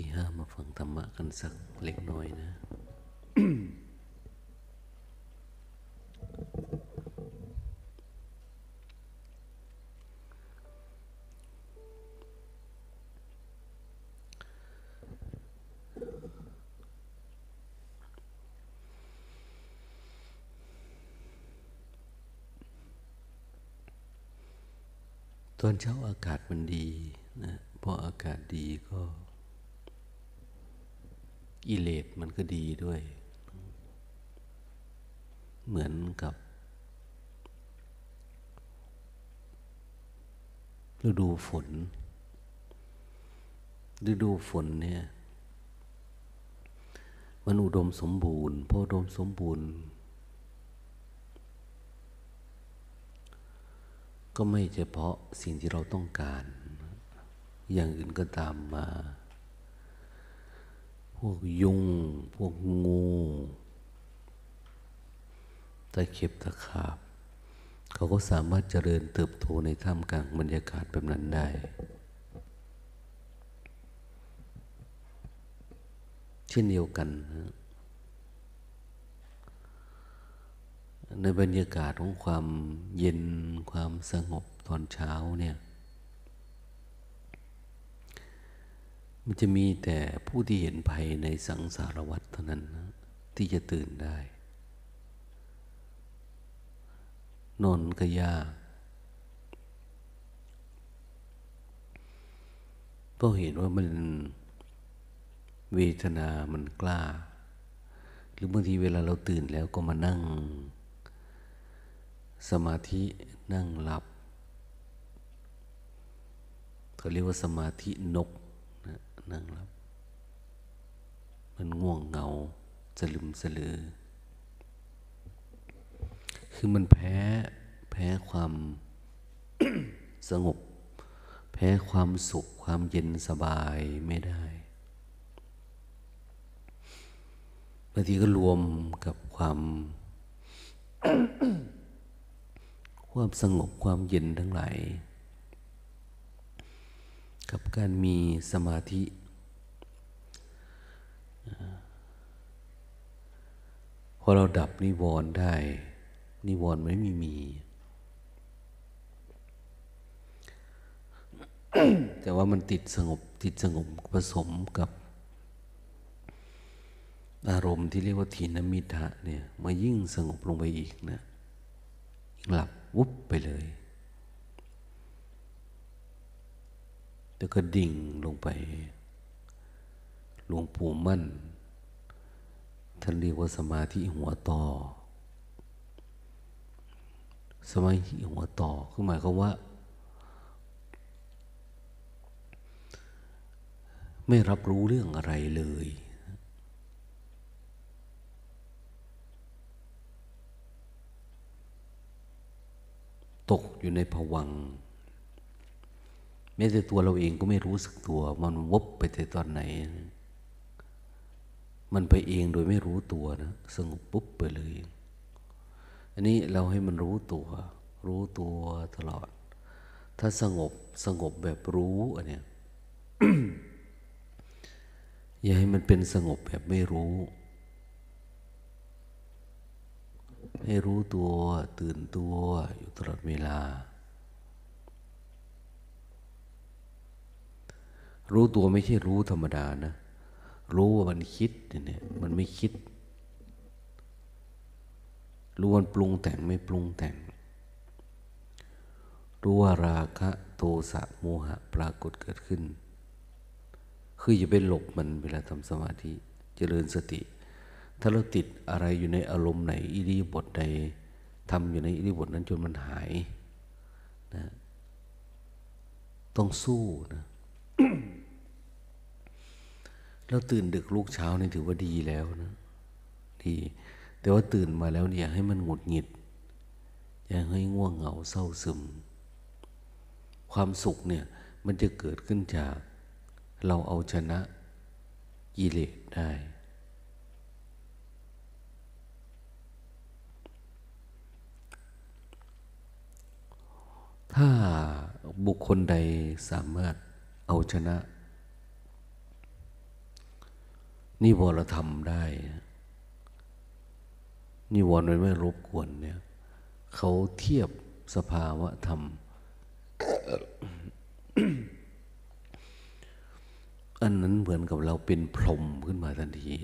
ตีห้ามาฟังธรรมะกันสักเล็กน้อยนะ ตอนเช้าอากาศมันดีนะพออากาศดีก็ อิเลสมันก็ดีด้วย เหมือนกับฤดูฝนฤดูฝนเนี่ย มันอุดมสมบูรณ์พออุดมสมบูรณ์ ก็ไม่เฉพาะสิ่งที่เราต้องการ อย่างอื่นก็ตามมา พวกยุง พวกงู ตะเข็บตะขาบ เขาก็สามารถเจริญเติบโตในท่ามกลางบรรยากาศแบบนั้นได้เช่นเดียวกัน ในบรรยากาศของความเย็นความสงบตอนเช้าเนี่ย มันจะมีแต่ผู้ที่เห็นภัยในสังสารวัฏเท่านั้นนะที่จะตื่นได้ นอนก็ยากเพราะเห็นว่ามันเวทนามันกล้า หรือบางทีเวลาเราตื่นแล้วก็มานั่ง สมาธินั่งหลับเขาเรียกว่าสมาธินก นั่งหลับมันง่วงเงาสลึมสลือ คือมันแพ้แพ้ความสงบ แพ้ความสุขความเย็นสบายไม่ได้บางทีก็รวมกับความความสงบความเย็นทั้งหลาย กับการมีสมาธิ พอเราดับนิวรณ์ได้ นิวรณ์ไม่มีมี แต่ว่ามันติดสงบติดสงบผสมกับ อารมณ์ที่เรียกว่าทีนมิทะเนี่ยมายิ่งสงบลงไปอีกนะหลับวุบไปเลย แล้วก็ดิ่งลงไป หลวงปู่มั่น ท่านเรียกว่าสมาธิหัวต่อ สมาธิหัวต่อคือหมายความว่า ไม่รับรู้เรื่องอะไรเลยตกอยู่ในผวัง แม้แต่ตัวเราเองก็ไม่รู้สึกตัว มันวบไปแต่ตอนไหน มันไปเองโดยไม่รู้ตัวนะสงบปุ๊บไปเลย อันนี้เราให้มันรู้ตัว รู้ตัวตลอด ถ้าสงบสงบแบบรู้อันเนี้ยอย่าให้มันเป็นสงบแบบไม่รู้ ให้รู้ตัวตื่นตัวอยู่ตลอดเวลา รู้ตัวไม่ใช่รู้ธรรมดานะ รู้ว่ามันคิดเนี่ย มันไม่คิด รู้ว่าปรุงแต่งไม่ปรุงแต่ง รู้ว่าราคะโทสะโมหะปรากฏเกิดขึ้น คืออย่าไปหลบมันเวลาทำสมาธิเจริญสติ ถ้าเราติดอะไรอยู่ในอารมณ์ไหน อิริบทใดทำอยู่ในอิริบทนั้นจนมันหายนะต้องสู้นะ เราตื่นดึกลูกเช้านี่ถือว่าดีแล้วนะดี แต่ว่าตื่นมาแล้วเนี่ยให้มันหงุดหงิด อย่าให้ง่วงเหงาเศร้าซึม ความสุขเนี่ยมันจะเกิดขึ้นจากเราเอาชนะกิเลสได้ ถ้าบุคคลใดสามารถ เอาชนะ นิวรธรรมได้ นิวรณ์มันไม่รบกวนเนี่ยเขาเทียบสภาวะธรรม อันนั้นเหมือนกับเราเป็นพรหมขึ้นมาทันที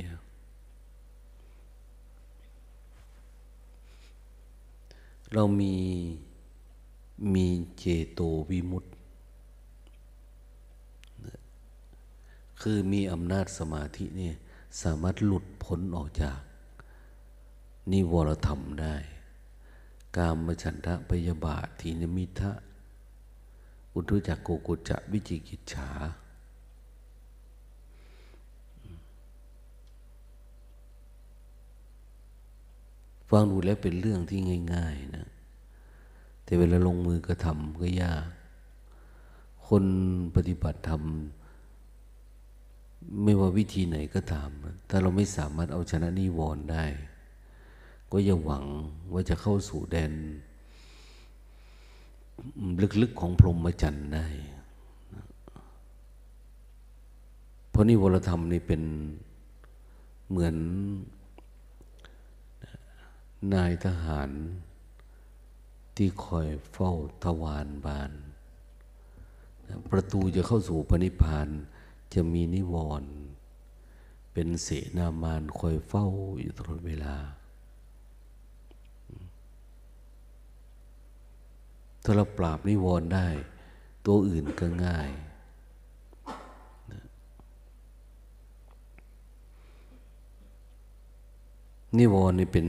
เรามีมีเจโตวิมุตต คือมีอำนาจสมาธินี่สามารถหลุดพ้นออกจาก นิวรธรรมได้ กามมฉันทะพยาบาททีนมิทะ อุทุจักโกกุจะวิจิกิจฉา ฟังดูแล้วเป็นเรื่องที่ง่าย ๆ นะ แต่เวลาลงมือกระทำก็ยาก คนปฏิบัติธรรม ไม่ว่าวิธีไหนก็ตาม ถ้าเราไม่สามารถเอาชนะนิวรณ์ได้ ก็อย่าหวังว่าจะเข้าสู่แดน ลึกๆของพรหมจรรย์ได้ เพราะนิวรธรรมนี่เป็นเหมือนนายทหารที่คอยเฝ้าทวารบาน ประตูจะเข้าสู่พระนิพพาน จะมีนิวรณ์เป็นเสนามานคอยเฝ้าอยู่ตลอดเวลา ถ้าเราปราบนิวรณ์ได้ ตัวอื่นก็ง่าย นิวรณ์นี่เป็น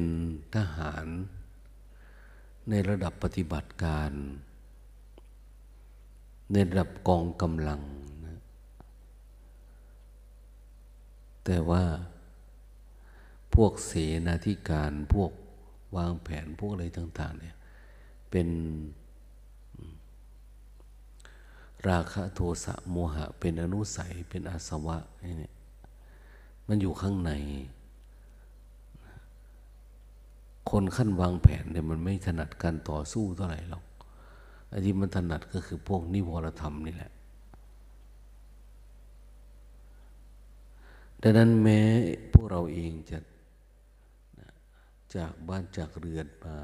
ทหารในระดับปฏิบัติการ ในระดับกองกำลังนะ แต่ว่าพวกเสนาธิการพวกวางแผนพวกอะไรต่าง ๆ เนี่ยเป็นราคะโทสะโมหะ เป็นอนุสัยเป็นอาสวะเนี่ยมันอยู่ข้างใน คนขั้นวางแผนเนี่ยมันไม่ถนัดการต่อสู้เท่าไหร่หรอกไอ้ที่มันถนัดก็คือพวกนิวรธรรมนี่แหละ ดังนั้นแม้พวกเราเองจะจากบ้านจากเรือนมา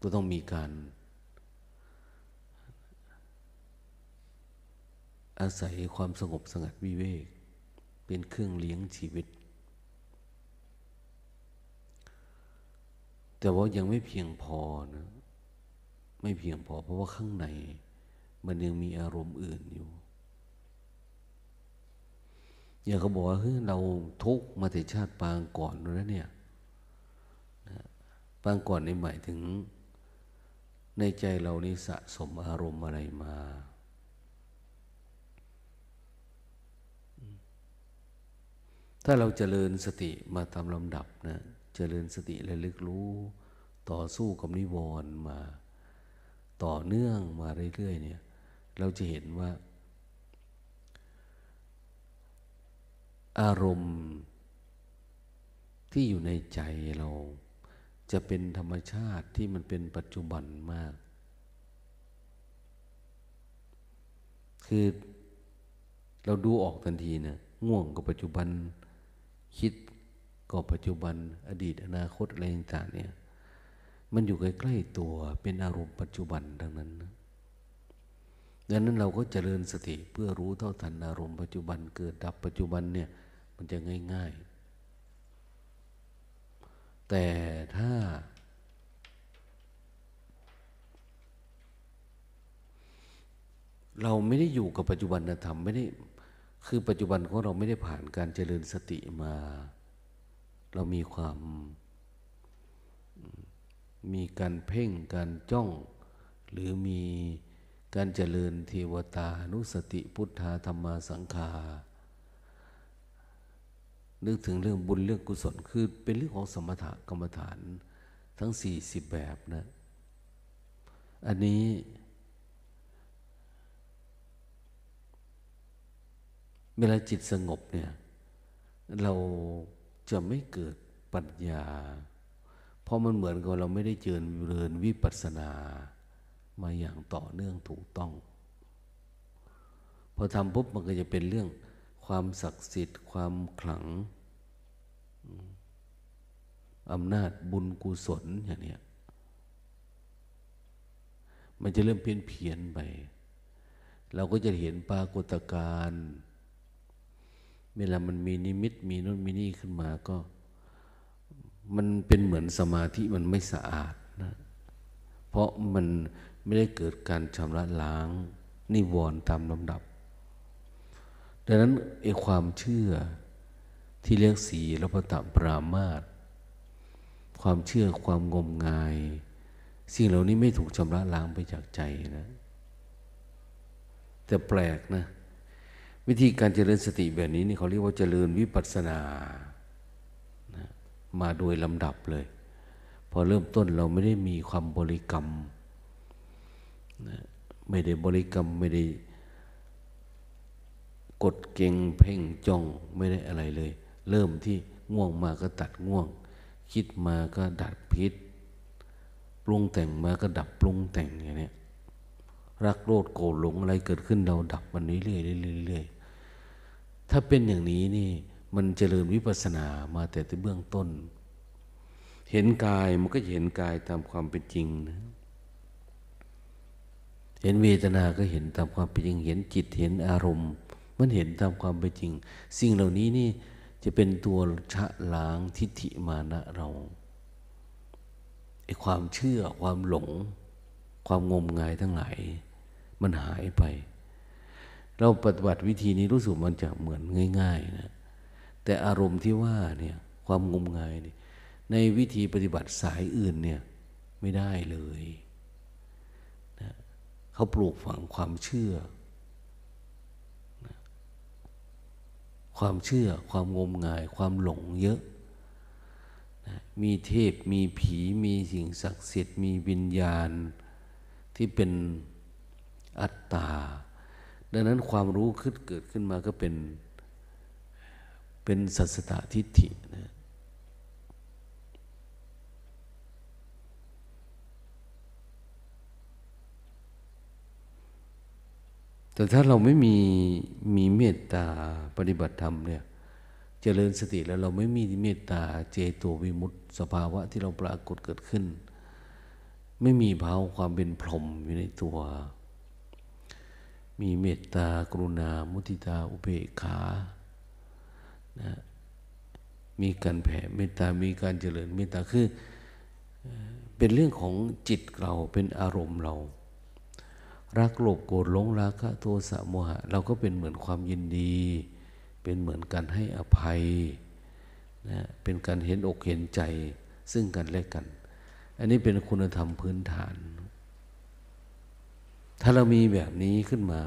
ก็ต้องมีการ อาศัยความสงบสงัดวิเวก เป็นเครื่องเลี้ยงชีวิต แต่ว่ายังไม่เพียงพอนะ ไม่เพียงพอเพราะว่าข้างใน มันยังมีอารมณ์อื่นอยู่ อย่างเขาบอกว่าเฮ้ยเราทุกมาแต่ชาติปางก่อนแล้วเนี่ยปางก่อนในหมายถึง ในใจเรานี่สะสมอารมณ์อะไรมา ถ้าเราจเจริญสติมาตามลำดับนะจะเจริญสติระลึกรู้ ต่อสู้กับนิวรณ์มา ต่อเนื่องมาเรื่อยๆเนี่ย เราจะเห็นว่า อารมณ์ ที่อยู่ในใจเรา จะเป็นธรรมชาติที่มันเป็นปัจจุบันมาก คือเราดูออกทันทีนะง่วงกับปัจจุบัน คิดก็ปัจจุบัน อดีตอนาคตอะไรต่างเนี่ย มันอยู่ใกล้ๆตัวเป็นอารมณ์ปัจจุบันดังนั้นนะดังนั้นเราก็เจริญสติเพื่อรู้เท่าทันอารมณ์ปัจจุบันเกิดดับปัจจุบันเนี่ย มันจะง่าย ๆ แต่ถ้า เราไม่ได้อยู่กับปัจจุบันธรรมไม่ได้คือปัจจุบันของเราไม่ได้ผ่านการเจริญสติมา เรามีความ มีการเพ่งการจ้อง หรือมีการเจริญเทวตานุสติพุทธาธรรมาสังคา นึกถึงเรื่องบุญเรื่องกุศลคือเป็นเรื่องของสมถกรรมฐานทั้งสี่สิบแบบนะ อันนี้ เวลาจิตสงบเนี่ย เราจะไม่เกิดปัญญา เพราะมันเหมือนกับเราไม่ได้เจริญเริญวิปัสสนา มาอย่างต่อเนื่องถูกต้อง พอทำปุ๊บมันก็จะเป็นเรื่อง ความศักดิ์สิทธิ์ ความขลังอำนาจบุญกุศลอย่างนี้มันจะเริ่มเพี้ยนเพียนไป เราก็จะเห็นปรากฏการณ์เวลามันมีนิมิตมีนู่นมีนี่ขึ้นมาก็ มันเป็นเหมือนสมาธิมันไม่สะอาดนะ เพราะมันไม่ได้เกิดการชำระล้าง นิวรณ์ตามลำดับ ดังนั้นไอ้ความเชื่อที่เรียกสีรพตะปรามาตความเชื่อความงมงาย สิ่งเหล่านี้ไม่ถูกชำระล้างไปจากใจนะ แต่แปลกนะ วิธีการเจริญสติแบบนี้นี่เขาเรียกว่าเจริญวิปัสสนานะมาโดยลำดับเลย พอเริ่มต้นเราไม่ได้มีความบริกรรมนะไม่ได้บริกรรมไม่ได้ กดเก่งเพ่งจ้องไม่ได้อะไรเลย เริ่มที่ง่วงมาก็ตัดง่วง คิดมาก็ดัดพิษปรุงแต่งมาก็ดับปรุงแต่งอย่างนี้รักโลดโกรธหลงอะไรเกิดขึ้นเราดับมันนี้เรื่อยๆเรื่อยถ้าเป็นอย่างนี้นี่มันเจริญวิปัสสนามาแต่ที่เบื้องต้น เห็นกายมันก็เห็นกายตามความเป็นจริงนะเห็นเวทนาก็เห็นตามความเป็นจริงเห็นจิตเห็นอารมณ์ มันเห็นตามความเป็นจริง สิ่งเหล่านี้นี่จะเป็นตัวชะล้างทิฏฐิมานะเราไอ้ความเชื่อความหลง ความงมงายทั้งหลาย มันหายไป เราปฏิบัติวิธีนี้รู้สึกมันจะเหมือนง่าย ๆ นะ แต่อารมณ์ที่ว่าเนี่ยความงมงายเนี่ยในวิธีปฏิบัติสายอื่นเนี่ยไม่ได้เลยนะเขาปลูกฝังความเชื่อนะ ความเชื่อความงมงาย ความหลงเยอะมีเทพมีผีมีสิ่งศักดิ์สิทธิ์มีวิญญาณ ที่เป็นอัตตา ดังนั้นความรู้ขึ้นเกิดขึ้นมาก็เป็นเป็นสัสตทิฏฐินะ แต่ถ้าเราไม่มีมีเมตตาปฏิบัติธรรมเนี่ยจริญสติแล้วเราไม่มีเมตตาเจโตวิมุตติสภาวะที่เราปรากฏเกิดขึ้น ไม่มีภาวะความเป็นพรหมอยู่ในตัว มีเมตตากรุณา มุทิตาอุเบกขานะมีการแผ่เมตตา มีการเจริญเมตตาคือเป็นเรื่องของจิตเราเป็นอารมณ์เรา รักโลภโกรธหลงราคะโทสะโมหะ เราก็เป็นเหมือนความยินดี เป็นเหมือนการให้อภัยนะเป็นการเห็นอกเห็นใจซึ่งกันและกัน อันนี้เป็นคุณธรรมพื้นฐาน ถ้าเรามีแบบนี้ขึ้นมา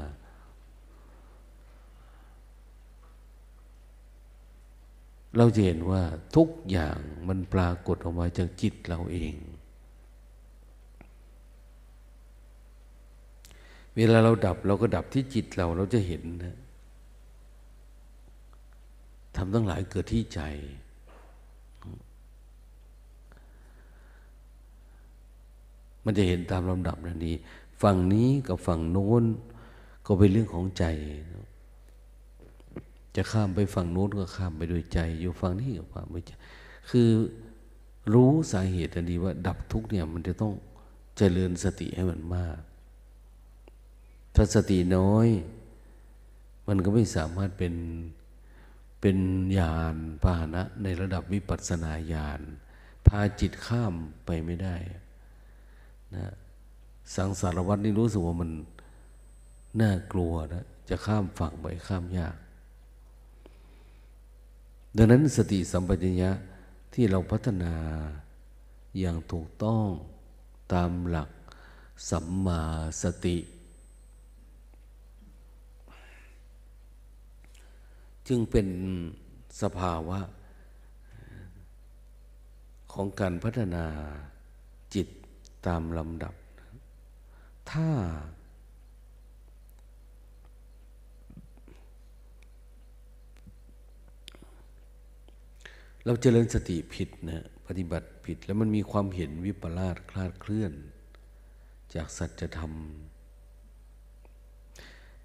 เราจะเห็นว่าทุกอย่างมันปรากฏออกมาจากจิตเราเอง เวลาเราดับเราก็ดับที่จิตเราเราจะเห็นนะทำทั้งหลายเกิดที่ใจ มันจะเห็นตามลำดับนั่นดีฝั่งนี้กับฝั่งโน้น ก็เป็นเรื่องของใจ จะข้ามไปฝั่งโน้นก็ข้ามไปโดยใจ อยู่ฝั่งนี้ก็ข้ามไปใจ คือรู้สาเหตุอันดีว่า ดับทุกเนี่ย มันจะต้องเจริญสติให้มันมาก ถ้าสติน้อย มันก็ไม่สามารถเป็นเป็นญาณพาหนะในระดับวิปัสสนาญาณพาจิตข้ามไปไม่ได้นะสังสารวัตนี่รู้สึกว่ามันน่ากลัวนะจะข้ามฝั่งไปข้ามยาก ดังนั้นสติสัมปชัญญะที่เราพัฒนาอย่างถูกต้องตามหลักสัมมาสติ จึงเป็นสภาวะของการพัฒนาจิตตามลำดับ ถ้า เราเจริญสติผิดนะปฏิบัติผิดแล้วมันมีความเห็นวิปลาสคลาดเคลื่อน จากสัจธรรม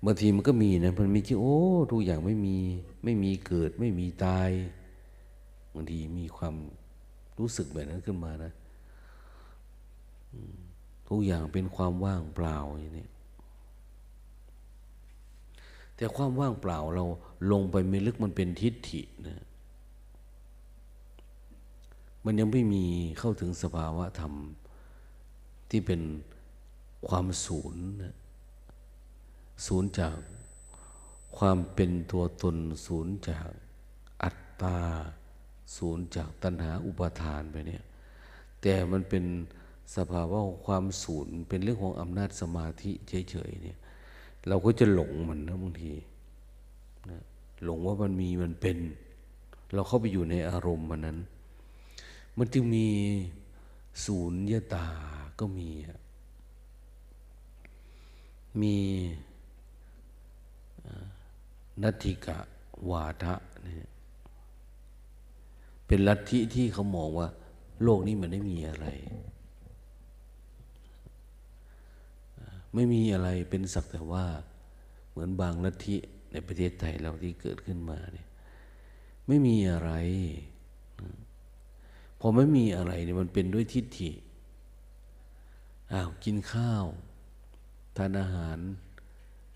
บางทีมันก็มีนะมันมีที่โอ้ทุกอย่างไม่มี ไม่มีเกิด ไม่มีตายบางทีมีความรู้สึกแบบนั้นขึ้นมานะทุกอย่างเป็นความว่างเปล่าอย่างนี้แต่ความว่างเปล่าเราลงไปไม่ลึกมันเป็นทิฏฐินะ มันยังไม่มีเข้าถึงสภาวะธรรมที่เป็นความศูนย์นะ ศูนย์จากความเป็นตัวตนศูนย์จากอัตตาศูนย์จากตัณหาอุปาทานไปเนี่ยแต่มันเป็นสภาวะความศูนย์เป็นเรื่องของอำนาจสมาธิเฉยๆเนี่ยเราก็จะหลงมันนะบางทีนะหลงว่ามันมีมันเป็น เราเข้าไปอยู่ในอารมณ์มันนั้น มันจึงมีศูนย์ยตาก็มี มี นัตถิกะวาทะเนี่ยเป็นลัทธิที่เขามองว่า โลกนี้มันไม่มีอะไร ไม่มีอะไรเป็นสักแต่ว่า เหมือนบางลัทธิในประเทศไทยเราที่เกิดขึ้นมาเนี่ยไม่มีอะไรพอไม่มีอะไรเนี่ยมันเป็นด้วยทิฏฐิอ้าวกินข้าว ทานอาหาร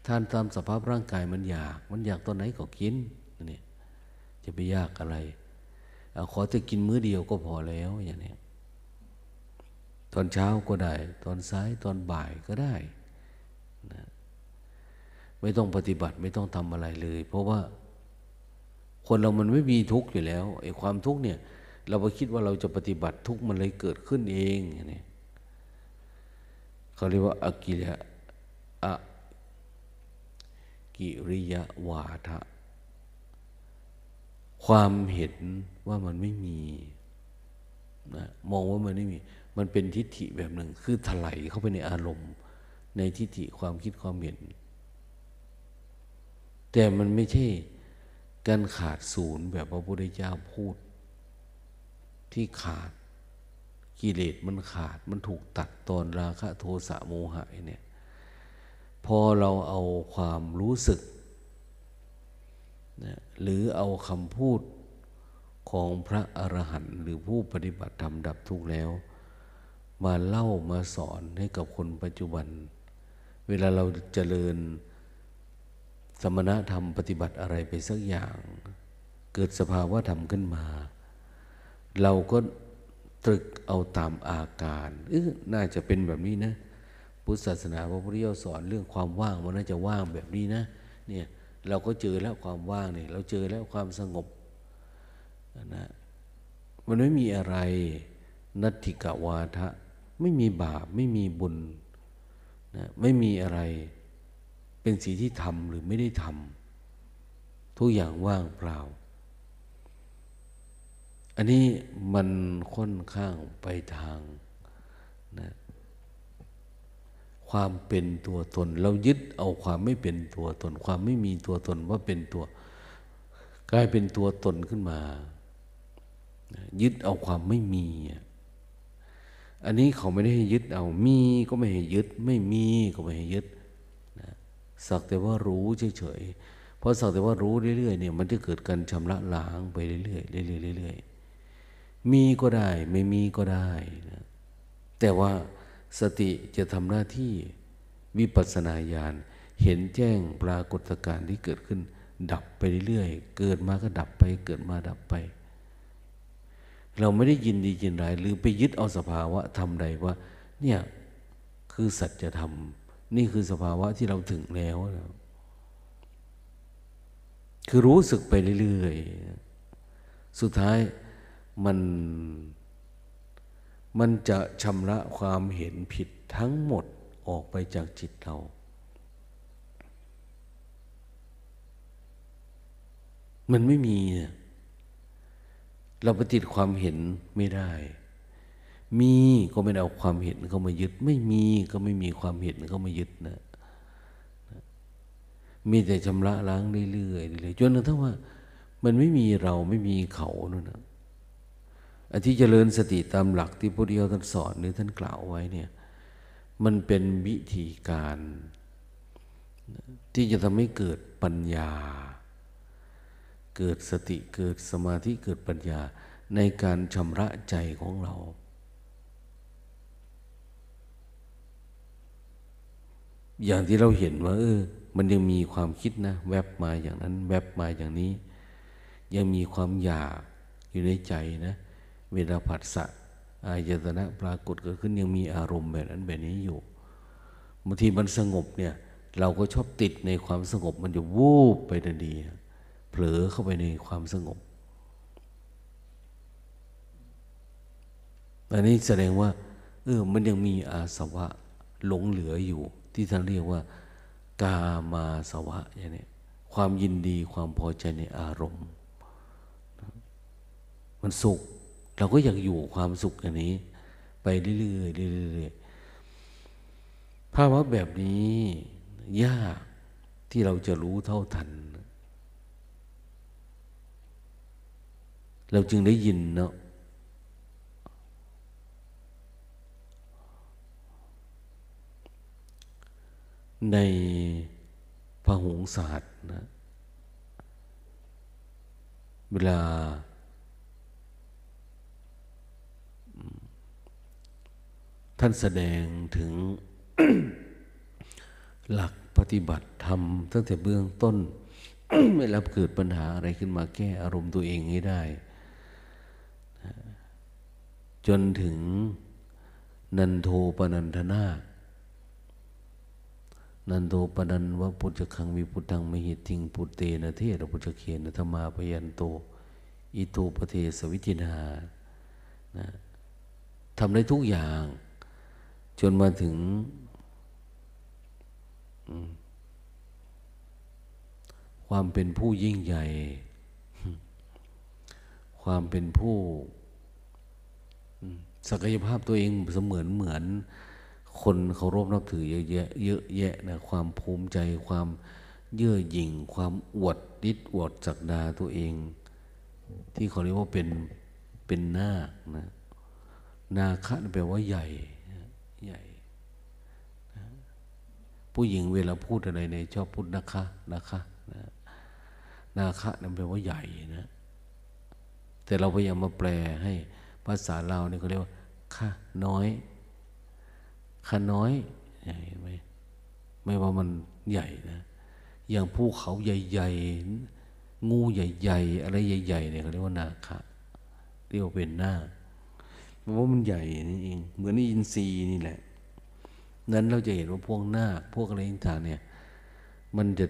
ทานตามสภาพร่างกายมันอยาก มันอยากตอนไหนก็กินนี่จะไปยากอะไรเอาขอจะกินมื้อเดียวก็พอแล้วอย่างนี้ตอนเช้าก็ได้ ตอนสายตอนบ่ายก็ได้นะไม่ต้องปฏิบัติไม่ต้องทำอะไรเลย เพราะว่าคนเรามันไม่มีทุกข์อยู่แล้วไอ้ความทุกข์เนี่ย เราไปคิดว่าเราจะปฏิบัติทุกข์มันเลยเกิดขึ้นเองอย่างนี้เขาเรียกว่าอากิระอะ กิริยาวาทะ ความเห็นว่ามันไม่มีนะมองว่ามันไม่มี มันเป็นทิฏฐิแบบหนึ่ง คือถลายเข้าไปในอารมณ์ ในทิฏฐิความคิดความเห็น แต่มันไม่ใช่การขาดศูนย์แบบพระพุทธเจ้าพูด ที่ขาดกิเลสมันขาดมันถูกตัดตอนราคะโทสะโมหะเนี่ย พอเราเอาความรู้สึกนะหรือเอาคำพูดของพระอรหันต์หรือผู้ปฏิบัติธรรมดับทุกข์แล้ว มาเล่ามาสอนให้กับคนปัจจุบัน เวลาเราเจริญสมณธรรมปฏิบัติอะไรไปสักอย่าง เกิดสภาวะธรรมขึ้นมา เราก็ตรึกเอาตามอาการเออน่าจะเป็นแบบนี้นะ พุทธศาสนาพระพุทธเจ้าสอนเรื่องความว่างมันน่าจะว่างแบบนี้นะเนี่ยเราก็เจอแล้วความว่างเนี่ยเราเจอแล้วความสงบนะมันไม่มีอะไรนัตถิกวาทะไม่มีบาปไม่มีบุญนะไม่มีอะไรเป็นสิ่งที่ทำหรือไม่ได้ทำทุกอย่างว่างเปล่า อันนี้มันค่อนข้างไปทางนะ ความเป็นตัวตน เรายึดเอาความไม่เป็นตัวตน ความไม่มีตัวตนว่าเป็นตัว กลายเป็นตัวตนขึ้นมา ยึดเอาความไม่มี อันนี้เขาไม่ได้ให้ยึดเอามีก็ไม่ให้ยึด ไม่มีก็ไม่ให้ยึดนะสักแต่ว่ารู้เฉยๆเพราะสักแต่ว่ารู้เรื่อยๆเนี่ยมันจะเกิดการชำระล้างไปเรื่อยๆเรื่อยๆเรื่อยๆมีก็ได้ ไม่มีก็ได้นะแต่ว่า สติจะทำหน้าที่วิปัสสนาญาณเห็นแจ้งปรากฏการณ์ที่เกิดขึ้น ดับไปเรื่อยๆเกิดมาก็ดับไป เกิดมาดับไป เราไม่ได้ยินดียินร้ายหรือไปยึดเอาสภาวะทำใดว่า เนี่ยคือสัจธรรม นี่คือสภาวะที่เราถึงแล้วนะคือรู้สึกไปเรื่อยๆ สุดท้ายมัน มันจะชำระความเห็นผิดทั้งหมดออกไปจากจิตเรา มันไม่มี เราปฏิติความเห็นไม่ได้ มีก็ไม่เอาความเห็นเข้ามายึด ไม่มีก็ไม่มีความเห็นเข้ามายึดนะ มีแต่ชำระล้างเรื่อยๆเลยจนกระทั่งว่า มันไม่มีเราไม่มีเขานั่นนะ อันที่เจริญสติตามหลักที่พระพุทธเจ้าท่านสอนหรือท่านกล่าวไว้เนี่ย มันเป็นวิธีการ ที่จะทำให้เกิดปัญญา เกิดสติเกิดสมาธิเกิดปัญญาในการชำระใจของเรา อย่างที่เราเห็นว่าเออ มันยังมีความคิดนะ แวบมาอย่างนั้น แวบมาอย่างนี้ ยังมีความอยากอยู่ในใจนะ เวลาผัสสะอายตนะปรากฏเกิดขึ้นยังมีอารมณ์แบบนั้นแบบนี้อยู่บางทีมันสงบเนี่ย เราก็ชอบติดในความสงบมันจะวูบไปทันทีเผลอเข้าไปในความสงบอันนี้แสดงว่าเออมันยังมีอาสวะหลงเหลืออยู่ ที่ท่านเรียกว่ากามาสวะอย่างนี้ความยินดีความพอใจในอารมณ์ มันสุข เราก็อยากอยู่ความสุขอย่างนี้ ไปเรื่อยๆเรื่อยๆภาวะแบบนี้ยากที่เราจะรู้เท่าทัน เราจึงได้ยินเนาะในพระหงศาสตร์นะ เวลา ท่านแสดงถึงหลักปฏิบัติธรรมตั้งแต่เบื้องต้น ไม่รับเกิดปัญหาอะไรขึ้นมาแก้อารมณ์ตัวเองให้ได้ จนถึงนันโทปนันทนานันโทปนันวะปุจคังวิปุตังมหิติงปุเตนะเทระปุจเคนะธรรมาพยันโต อิโตปเทสวิจินานะทำได้ทุกอย่าง จนมาถึงความเป็นผู้ยิ่งใหญ่ ความเป็นผู้ศักยภาพตัวเองเสมือนเหมือน คนเคารพนับถือเยอะแยะเยอะแยะนะความภูมิใจความเยื่อหยิ่ง ความอวดดิดอวดจักดาตัวเอง ที่เขาเรียกว่าเป็นเป็นนาคนะ นาคะแปลว่าใหญ่ ใหญ่ผู้หญิงเวลาพูดอะไรในชอบพูดนะคะนะคะนะนาคะนั่นแปลว่าใหญ่นะ แต่เราพยายามมาแปลให้ภาษาเราเนี่ยเขาเรียกว่าค่ะน้อยขาน้อยใหญ่ไหมไม่ว่ามันใหญ่นะ อย่างภูเขาใหญ่ๆ งูใหญ่ ๆ อะไรใหญ่ ๆ เนี่ยเขาเรียกว่านาคาเรียกว่าเป็นหน้า ราะว่ามันใหญ่นี่เอง เหมือนอินทรีย์นี่แหละ นั้นเราจะเห็นว่าพวกนาคพวกอะไรต่างเนี่ย มันจะ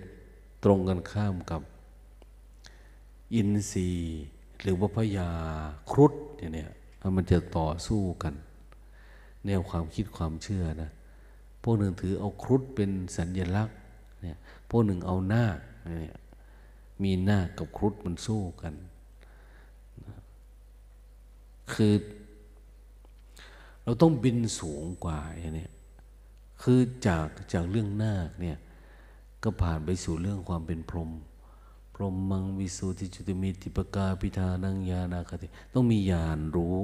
ตรงกันข้ามกับ อินทรีย์ หรือว่าพญาครุฑเนี่ยมันจะต่อสู้กัน แนวความคิดความเชื่อนะพวกหนึ่งถือเอาครุฑเป็นสัญญลักษณ์เนี่ยพวกหนึ่งเอาหน้าเนี่ยมีหน้ากับครุฑมันสู้กัน คือ เราต้องบินสูงกว่าอย่างนี้คือจากจากเรื่องน้าเนี่ยก็ผ่านไปสู่เรื่องความเป็นพรหมพรหมมังวิสุทธิจุติมิติปกาปิธานังญาณาคติ ต้องมีญาณรู้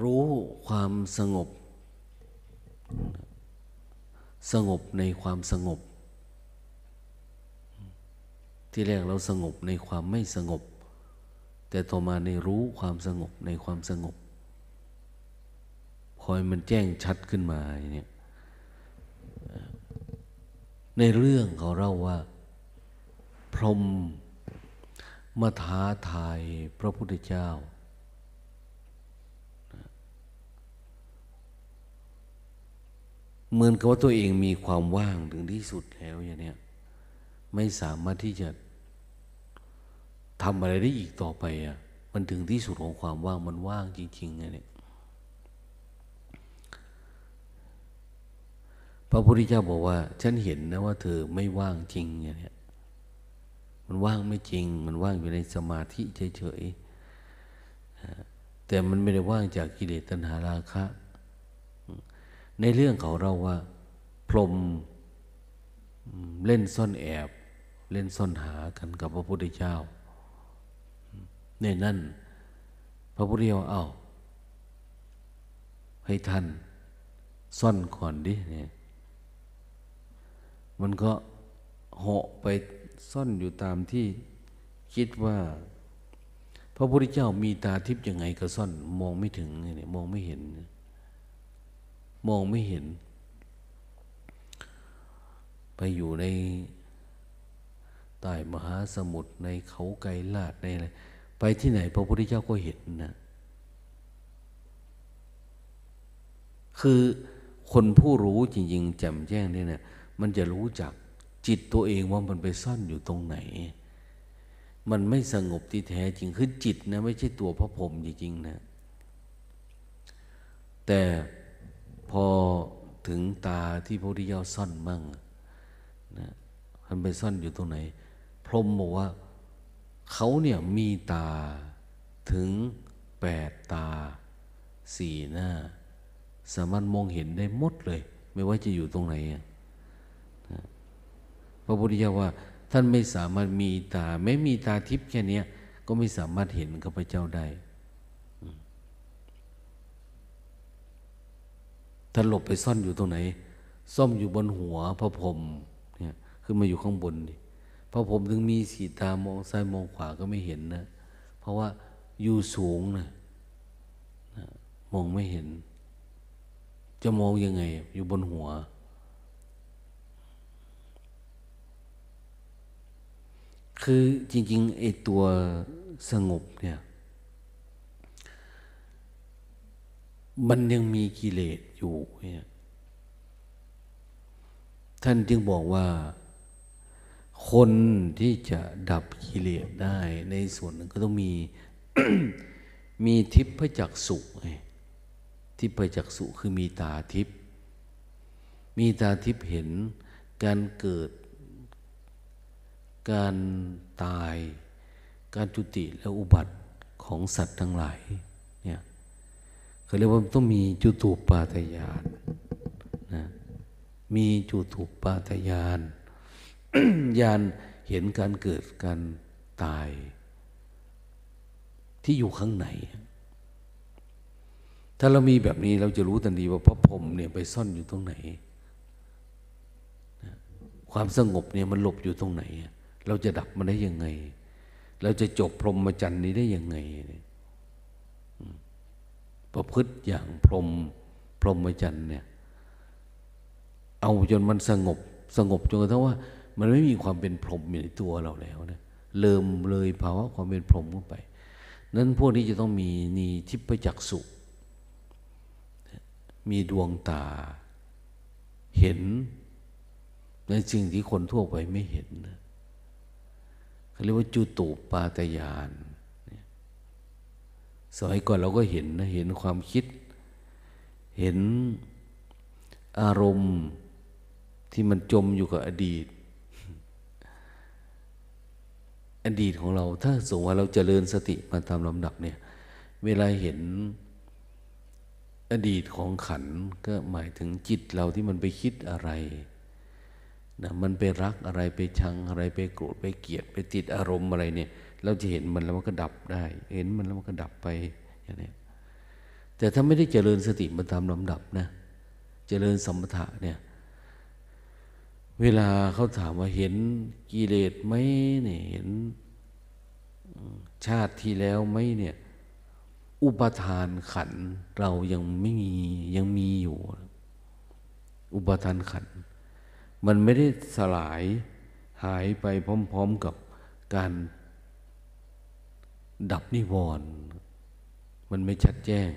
รู้ความสงบ สงบในความสงบ ที่แรกเราสงบในความไม่สงบ แต่ต่อมาในรู้ความสงบในความสงบ คอยมันแจ้งชัดขึ้นมาเนี่ยในเรื่องเขาเล่าว่า พรหมมาท้าทายพระพุทธเจ้า เหมือนกับว่าตัวเองมีความว่างถึงที่สุดแล้วอย่างนี้ ไม่สามารถที่จะทำอะไรได้อีกต่อไปอะมันถึงที่สุดของความว่างมันว่างจริงๆไงเนี่ยพระพุทธเจ้าบอกว่า ฉันเห็นนะว่าเธอไม่ว่างจริงอย่างนี้มันว่างไม่จริง มันว่างอยู่ในสมาธิเฉยๆแต่มันไม่ได้ว่างจากกิเลสตัณหาราคะ ในเรื่องเขาเราว่า พรมเล่นซ่อนแอบ เล่นซ่อนหากันกับพระพุทธเจ้าในนั่น พระพุทธเจ้าเอาให้ท่านซ่อนก่อนดิเนี่ยมันก็เหาะไปซ่อนอยู่ตามที่คิดว่า พระพุทธเจ้ามีตาทิพย์ยังไงก็ซ่อน มองไม่ถึงเนี่ยมองไม่เห็น มองไม่เห็น ไปอยู่ใน ใต้มหาสมุทรในเขาไกลลาดในอะไรไปที่ไหนพระพุทธเจ้าก็เห็นนะคือคนผู้รู้จริงๆแจ่มแจ้งเนี่ยนะมันจะรู้จักจิตตัวเองว่ามันไปซ่อนอยู่ตรงไหน มันไม่สงบที่แท้จริงคือจิตนะไม่ใช่ตัวพระพรหมจริงๆนะ แต่พอถึงตาที่พระพุทธเจ้าซ่อนมั่งนะมันไปซ่อนอยู่ตรงไหน พรหมบอกว่าเขาเนี่ยมีตาถึงแปดตาสี่หน้า สามารถมองเห็นได้หมดเลย ไม่ว่าจะอยู่ตรงไหนพระพุทธเจ้าว่า ท่านไม่สามารถมีตา ไม่มีตาทิพย์แค่นี้ก็ไม่สามารถเห็นข้าพเจ้าได้ท่านหลบไปซ่อนอยู่ตรงไหน ซ่อมอยู่บนหัวพระพรหมเนี่ยขึ้นมาอยู่ข้างบนดิ พระพรหมถึงมีสีตามองซ้ายมองขวาก็ไม่เห็นนะ เพราะว่าอยู่สูงนะนะมองไม่เห็น จะมองยังไง อยู่บนหัว คือจริงๆไอ้ตัวสงบเนี่ย มันยังมีกิเลสอยู่เนี่ยท่านจึงบอกว่า คนที่จะดับกิเลสได้ในส่วนนึงก็ต้องมี มีทิพยจักสุไงทิพยจักสุคือมีตาทิพมีตาทิพเห็นการเกิด การตาย การจุติและอุบัติของสัตว์ทั้งหลายเนี่ยเขาเรียกว่าต้องมีจุตูปาตยานนะมีจุตูปาตยาน ญาณเห็นการเกิดการตาย ที่อยู่ข้างใน ถ้าเรามีแบบนี้เราจะรู้ทันทีว่าพระพรหมเนี่ยไปซ่อนอยู่ตรงไหน ความสงบเนี่ยมันหลบอยู่ตรงไหน เราจะดับมันได้ยังไง เราจะจบพรหมจรรย์นี้ได้ยังไง ประพฤติอย่างพรหมพรหมจรรย์เนี่ย เอาจนมันสงบสงบจนกระทั่งว่า มันไม่มีความเป็นพรหมอยู่ในตัวเราแล้วนะเริ่มเลยภาวะความเป็นพรหมเข้าไป นั้นพวกนี้จะต้องมีนีทิพจักสุมีดวงตา เห็นในสิ่งที่คนทั่วไปไม่เห็นนะเขาเรียกว่าจุตูปาตยานสมัยก่อนเราก็เห็นนะเห็นความคิด เห็นอารมณ์ที่มันจมอยู่กับอดีต อดีตของเรา ถ้าสมมติว่าเราจเจริญสติมาตามลำดับเนี่ย เวลาเห็นอดีตของขันก็หมายถึงจิตเราที่มันไปคิดอะไรนะมันไปรักอะไรไปชังอะไรไปโกรธไปเกลียดไปติดอารมณ์อะไรเนี่ย เราจะเห็นมันแล้วมันก็ดับได้ เห็นมันแล้วมันก็ดับไปอย่างนี้แต่ถ้าไม่ได้เจริญสติมาตามลำดับนะ เจริญสมถะเนี่ย เวลาเขาถามว่าเห็นกิเลสไหมเนี่ยเห็นชาติที่แล้วไหมเนี่ย อุปทานขันเรายังไม่มียังมีอยู่ อุปทานขัน มันไม่ได้สลายหายไปพร้อม ๆกับการดับนิวรณ์มันไม่ชัดแจ้ง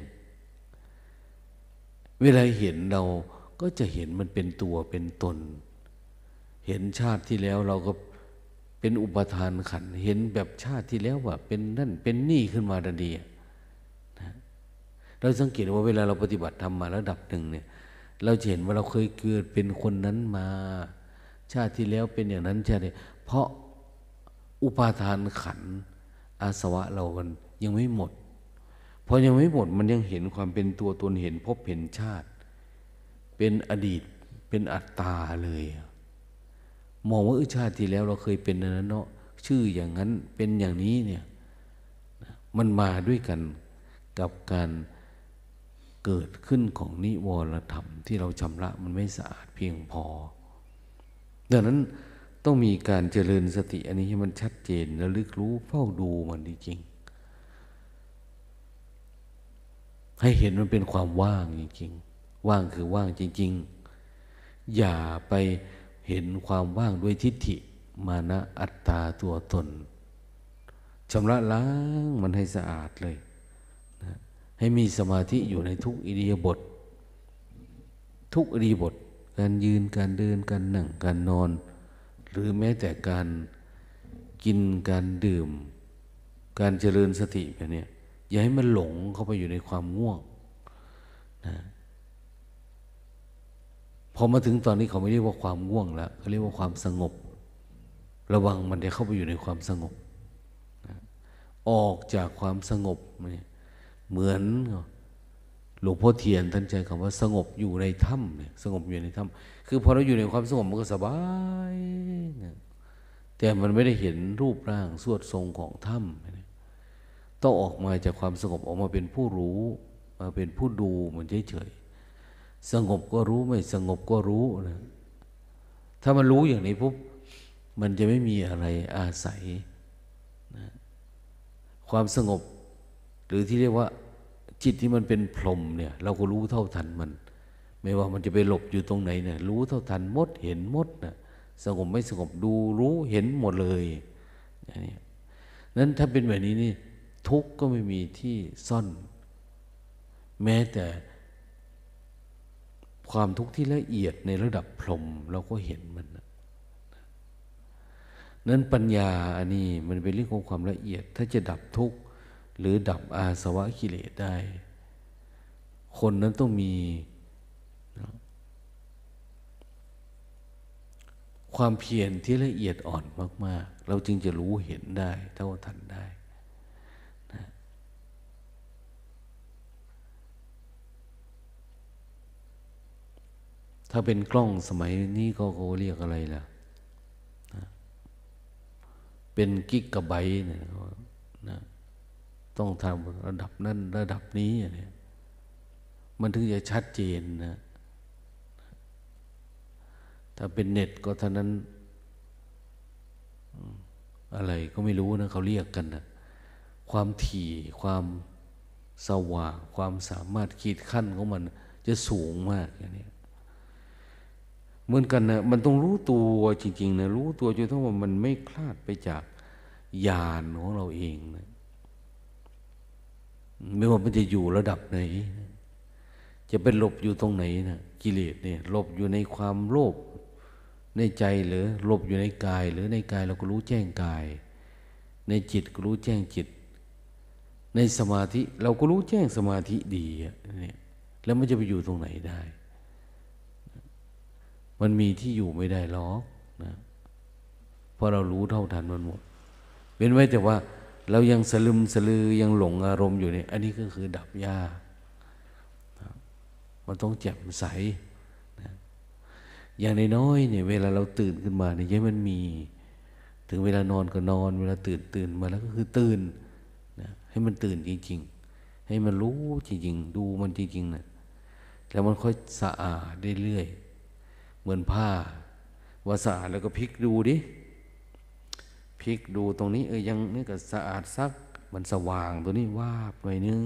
เวลาเห็นเราก็จะเห็นมันเป็นตัวเป็นตน เห็นชาติที่แล้วเราก็เป็นอุปทานขัน เห็นแบบชาติที่แล้วว่า เป็นนั่นเป็นนี่ขึ้นมาดันดีนะเราสังเกตว่าเวลาเราปฏิบัติทำมาระดับหนึ่งเนี่ย เราจะเห็นว่าเราเคยเกิดเป็นคนนั้นมา ชาติที่แล้วเป็นอย่างนั้นชาติเพราะอุปาทานขัน อาสวะเรามันยังไม่หมดพอยังไม่หมดมันยังเห็นความเป็นตัวตนเห็นพบเห็นชาติ เป็นอดีตเป็นอัตตาเลย มองว่าอชาติที่แล้วเราเคยเป็นนั้นเนาะชื่ออย่างนั้นเป็นอย่างนี้เนี่ยมันมาด้วยกันกับการเกิดขึ้นของนิวรธรรม ที่เราชำระมันไม่สะอาดเพียงพอ ดังนั้นต้องมีการเจริญสติ อันนี้ให้มันชัดเจนและลึกรู้เฝ้าดูมันจริงๆให้เห็นมันเป็นความว่างจริงๆ ว่างคือว่างจริง ๆ อย่าไป เห็นความว่างด้วยทิฏฐิมานะอัตตาตัวตนชำระล้างมันให้สะอาดเลยนะให้มีสมาธิอยู่ในทุกอิริยาบถทุกอิริยาบถการยืนการเดินการนั่งการนอน หรือแม้แต่การกินการดื่ม การเจริญสติแบบนี้อย่าให้มันหลงเข้าไปอยู่ในความง่วงนะ พอมาถึงตอนนี้เขาไม่เรียกว่าความง่วงแล้วเขาเรียกว่าความสงบ ระวังมันจะเข้าไปอยู่ในความสงบ ออกจากความสงบเนี่ยเหมือนหลวงพ่อเทียนท่านใจคำว่าสงบอยู่ในถ้ำเนี่ยสงบอยู่ในถ้ำคือพอเราอยู่ในความสงบมันก็สบายนะแต่มันไม่ได้เห็นรูปร่างสวดทรงของถ้ำต้องออกมาจากความสงบออกมาเป็นผู้รู้ มาเป็นผู้ดูมันเฉยๆ สงบก็รู้ไม่สงบก็รู้นะถ้ามันรู้อย่างนี้ปุ๊บมันจะไม่มีอะไรอาศัยนะความสงบ หรือที่เรียกว่า จิตที่มันเป็นพรหมเนี่ย เราก็รู้เท่าทันมัน ไม่ว่ามันจะไปหลบอยู่ตรงไหนเนี่ยรู้เท่าทันมดเห็นมดนะสงบไม่สงบดูรู้เห็นหมดเลยอย่างนี้นั้นถ้าเป็นแบบนี้นี่ทุกข์ก็ไม่มีที่ซ่อน แม้แต่ ความทุกข์ที่ละเอียดในระดับพรมเราก็เห็นมันนะนั้นปัญญาอันนี้มันเป็นเรื่องของความละเอียด ถ้าจะดับทุกข์หรือดับอาสวะกิเลสได้ คนนั้นต้องมีความเพียรที่ละเอียดอ่อนมาก ๆ เราจึงจะรู้เห็นได้ เท่าทันได้ ถ้าเป็นกล้องสมัยนี้ก็เขาเรียกอะไรล่ะนะเป็นกิกกะไบเนี่ยนะต้องทำระดับนั้นระดับนี้เนี่ยมันถึงจะชัดเจนนะ ถ้าเป็นเน็ตก็เท่านั้น อะไรก็ไม่รู้นะเขาเรียกกันนะความถี่ความสว่างความสามารถขีดขั้นของมันจะสูงมากอย่างนี้ เหมือนกันนะมันต้องรู้ตัวจริงๆนะรู้ตัวจนทั้งว่ามันไม่คลาดไปจากญาณของเราเองนะไม่ว่ามันจะอยู่ระดับไหน จะเป็นหลบอยู่ตรงไหนนะกิเลสเนี่ยหลบอยู่ในความโลภในใจหรือหลบอยู่ในกาย หรือในกายเราก็รู้แจ้งกาย ในจิตก็รู้แจ้งจิต ในสมาธิเราก็รู้แจ้งสมาธิดีเนี่ยแล้วมันจะไปอยู่ตรงไหนได้ มันมีที่อยู่ไม่ได้หรอกนะเพราะเรารู้เท่าทันมันหมดเป็นไว้แต่ว่าเรายังสลึมสลือยังหลงอารมณ์อยู่เนี่ยอันนี้ก็คือดับยากมันต้องแจ่มใสนะอย่างน้อยเนี่ย เวลาเราตื่นขึ้นมาเนี่ยยังมันมี ถึงเวลานอนก็นอน เวลาตื่นตื่นมาแล้วก็คือตื่นนะให้มันตื่นจริง ๆ ให้มันรู้จริง ๆ ดูมันจริงๆนะแล้วมันค่อยสะอาดได้เรื่อย เหมือนผ้าว่าสะอาดแล้วก็พลิกดูดิพลิกดูตรงนี้เออยังนี่ก็สะอาดซักมันสว่างตัวนี้วาบหน่อยนึง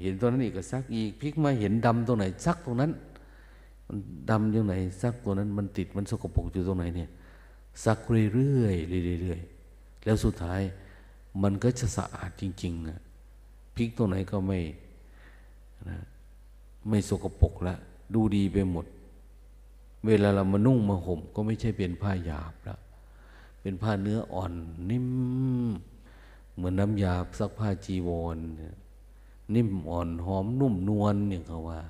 เห็นตัวนั้นอีกก็ซักอีกพลิกมาเห็นดำตรงไหนซักตรงนั้น มันดำตรงไหนซักตัวนั้นมันติดมันสกปรกอยู่ตรงไหนเนี่ยซักเรื่อยๆเรื่อยๆแล้วสุดท้ายมันก็จะสะอาดจริงๆนะพลิกตรงไหนก็ไม่นะไม่สกปรกละดูดีไปหมด เวลาเรามานุ่งมาห่ม ก็ไม่ใช่เป็นผ้าหยาบแล้วเป็นผ้าเนื้ออ่อนนิ่ม เหมือนน้ำยาซักผ้าจีวรนิ่มอ่อนหอมนุ่มนวลเนี่ยเขาว่า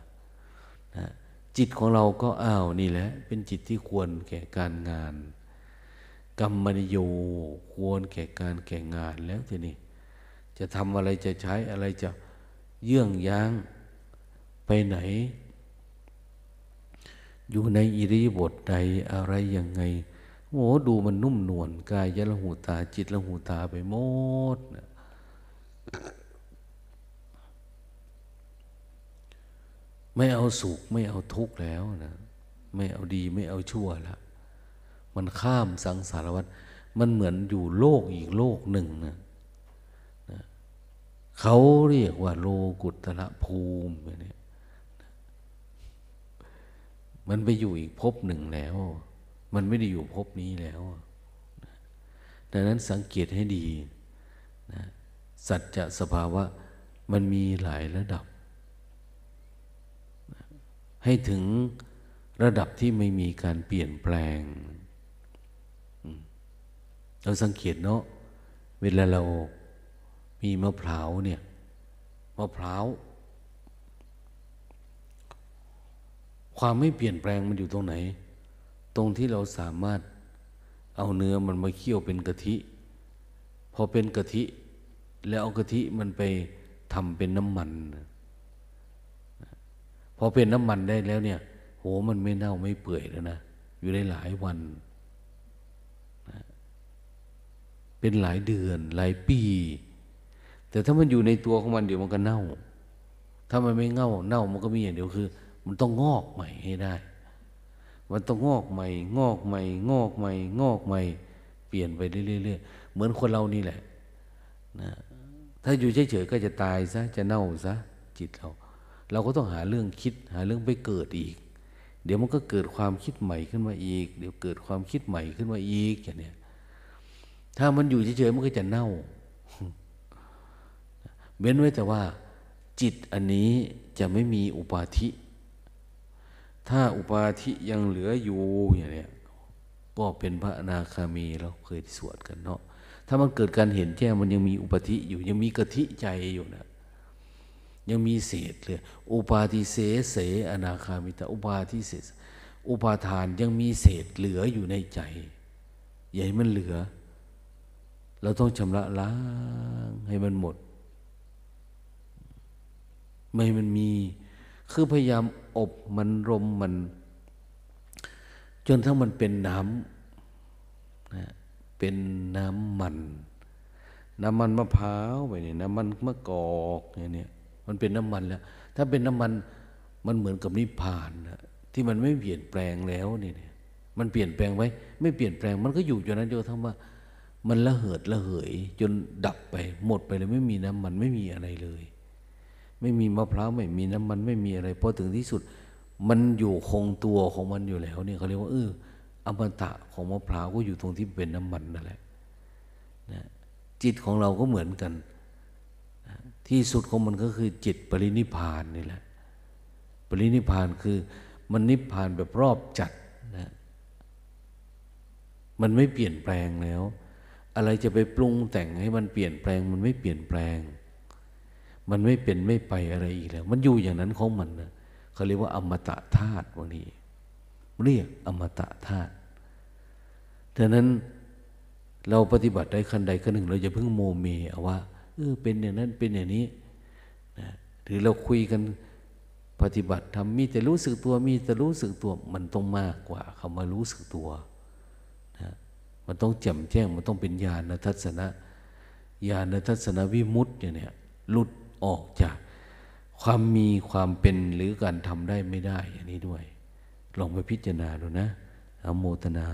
นะจิตของเราก็อ้าวนี่แหละ เป็นจิตที่ควรแก่การงาน กรรมนิโยควรแก่การแก่งานแล้วทีนี้จะทำอะไรจะใช้อะไรจะเยื่องย้างไปไหน อยู่ในอิริบทใดอะไรยังไงโอ้ดูมันนุ่มนวลกายยะละหูตาจิตละหูตาไปหมดไม่เอาสุขไม่เอาทุกข์แล้วนะไม่เอาดีไม่เอาชั่วแล้วมันข้ามสังสารวัฏมันเหมือนอยู่โลกอีกโลกหนึ่งนะนะเขาเรียกว่าโลกุตระภูมิเนี่ย มันไปอยู่อีกภพหนึ่งแล้ว มันไม่ได้อยู่ภพนี้แล้ว ดังนั้นสังเกตให้ดีนะสัจจะสภาวะมันมีหลายระดับ ให้ถึงระดับที่ไม่มีการเปลี่ยนแปลง เราสังเกตเนาะเวลาเรามีมะพร้าวเนี่ยมะพร้าว ความไม่เปลี่ยนแปลงมันอยู่ตรงไหน ตรงที่เราสามารถเอาเนื้อมันมาเคี่ยวเป็นกะทิ พอเป็นกะทิ แล้วเอากะทิมันไปทำเป็นน้ำมัน พอเป็นน้ำมันได้แล้วเนี่ย โหมันไม่เน่าไม่เปื่อยแล้วนะ อยู่ได้หลายวัน เป็นหลายเดือน หลายปี แต่ถ้ามันอยู่ในตัวของมันเดี๋ยวมันก็เน่า ถ้ามันไม่เน่า เน่ามันก็มีอย่างเดียวคือ มันต้องงอกใหม่ให้ได้ มันต้องงอกใหม่ งอกใหม่ งอกใหม่ งอกใหม่ เปลี่ยนไปเรื่อยๆเหมือนคนเรานี่แหละนะถ้าอยู่เฉยๆก็จะตายซะ จะเน่าซะ จิตเรา เราก็ต้องหาเรื่องคิด หาเรื่องไปเกิดอีก เดี๋ยวมันก็เกิดความคิดใหม่ขึ้นมาอีก เดี๋ยวเกิดความคิดใหม่ขึ้นมาอีกอย่างเนี้ยถ้ามันอยู่เฉยๆมันก็จะเน่า เว้นไว้แต่ว่า จิตอันนี้จะไม่มีอุปาทิ ถ้าอุปาทิยังเหลืออยู่อย่างเนี้ยก็เป็นพระอนาคามีเราเคยสวดกันเนาะถ้ามันเกิดการเห็นแจ้งมันยังมีอุปาธิอยู่ ยังมีกะทิใจอยู่นะยังมีเศษเลยอุปาทิเสเสอนาคามิตาอุปาทิเสอุปาทานยังมีเศษเหลืออยู่ในใจใหญ่มันเหลือ เราต้องชำระล้างให้มันหมด ไม่มันมี คือพยายาม อบมันรมมัน จนถ้ามันเป็นน้ำนะเป็นน้ำมัน น้ำมันมะพร้าวไปเนี่ยน้ำมันมะกอกอย่างเนี่ยมันเป็นน้ำมันแล้ว ถ้าเป็นน้ำมันมันเหมือนกับนิพพานนะที่มันไม่เปลี่ยนแปลงแล้วนี่เนี่ยมันเปลี่ยนแปลงไว้ ไม่เปลี่ยนแปลง มันก็อยู่จนนั้นจนทั้งว่า มันละเหิดละเหย จนดับไปหมดไปเลยไม่มีน้ำมันไม่มีอะไรเลย ไม่มีมะพร้าวไม่มีน้ำมันไม่มีอะไรพอถึงที่สุด มันอยู่คงตัวของมันอยู่แล้วเนี่ยเขาเรียกว่าเอออมตะของมะพร้าวก็อยู่ตรงที่เป็นน้ำมันนั่นแหละนะจิตของเราก็เหมือนกันนะที่สุดของมันก็คือจิตปรินิพานนี่แหละ ปรินิพานคือมันนิพพานแบบรอบจัดนะมันไม่เปลี่ยนแปลงแล้ว อะไรจะไปปรุงแต่งให้มันเปลี่ยนแปลง มันไม่เปลี่ยนแปลง มันไม่เป็นไม่ไปอะไรอีกแล้ว มันอยู่อย่างนั้นของมันนะเขาเรียกว่าอมตะธาตุวันนี้ เรียกอมตะธาตุดังนั้นเราปฏิบัติได้ขั้นใดขั้นหนึ่ง เราจะเพิ่งโมเมเอาว่าเออเป็นอย่างนั้นเป็นอย่างนี้นะหรือเราคุยกันปฏิบัติทำมีแต่รู้สึกตัวมีแต่รู้สึกตัวมันต้องมากกว่าคำว่ารู้สึกตัวนะมันต้องแจ่มแจ้งมันต้องเป็นญาณทัศนะญาณทัศนวิมุตต์เนี่ยหลุด ออกจากความมีความเป็นหรือการทำได้ไม่ได้ อันนี้ด้วย ลองไปพิจารณาดูนะอโมตนา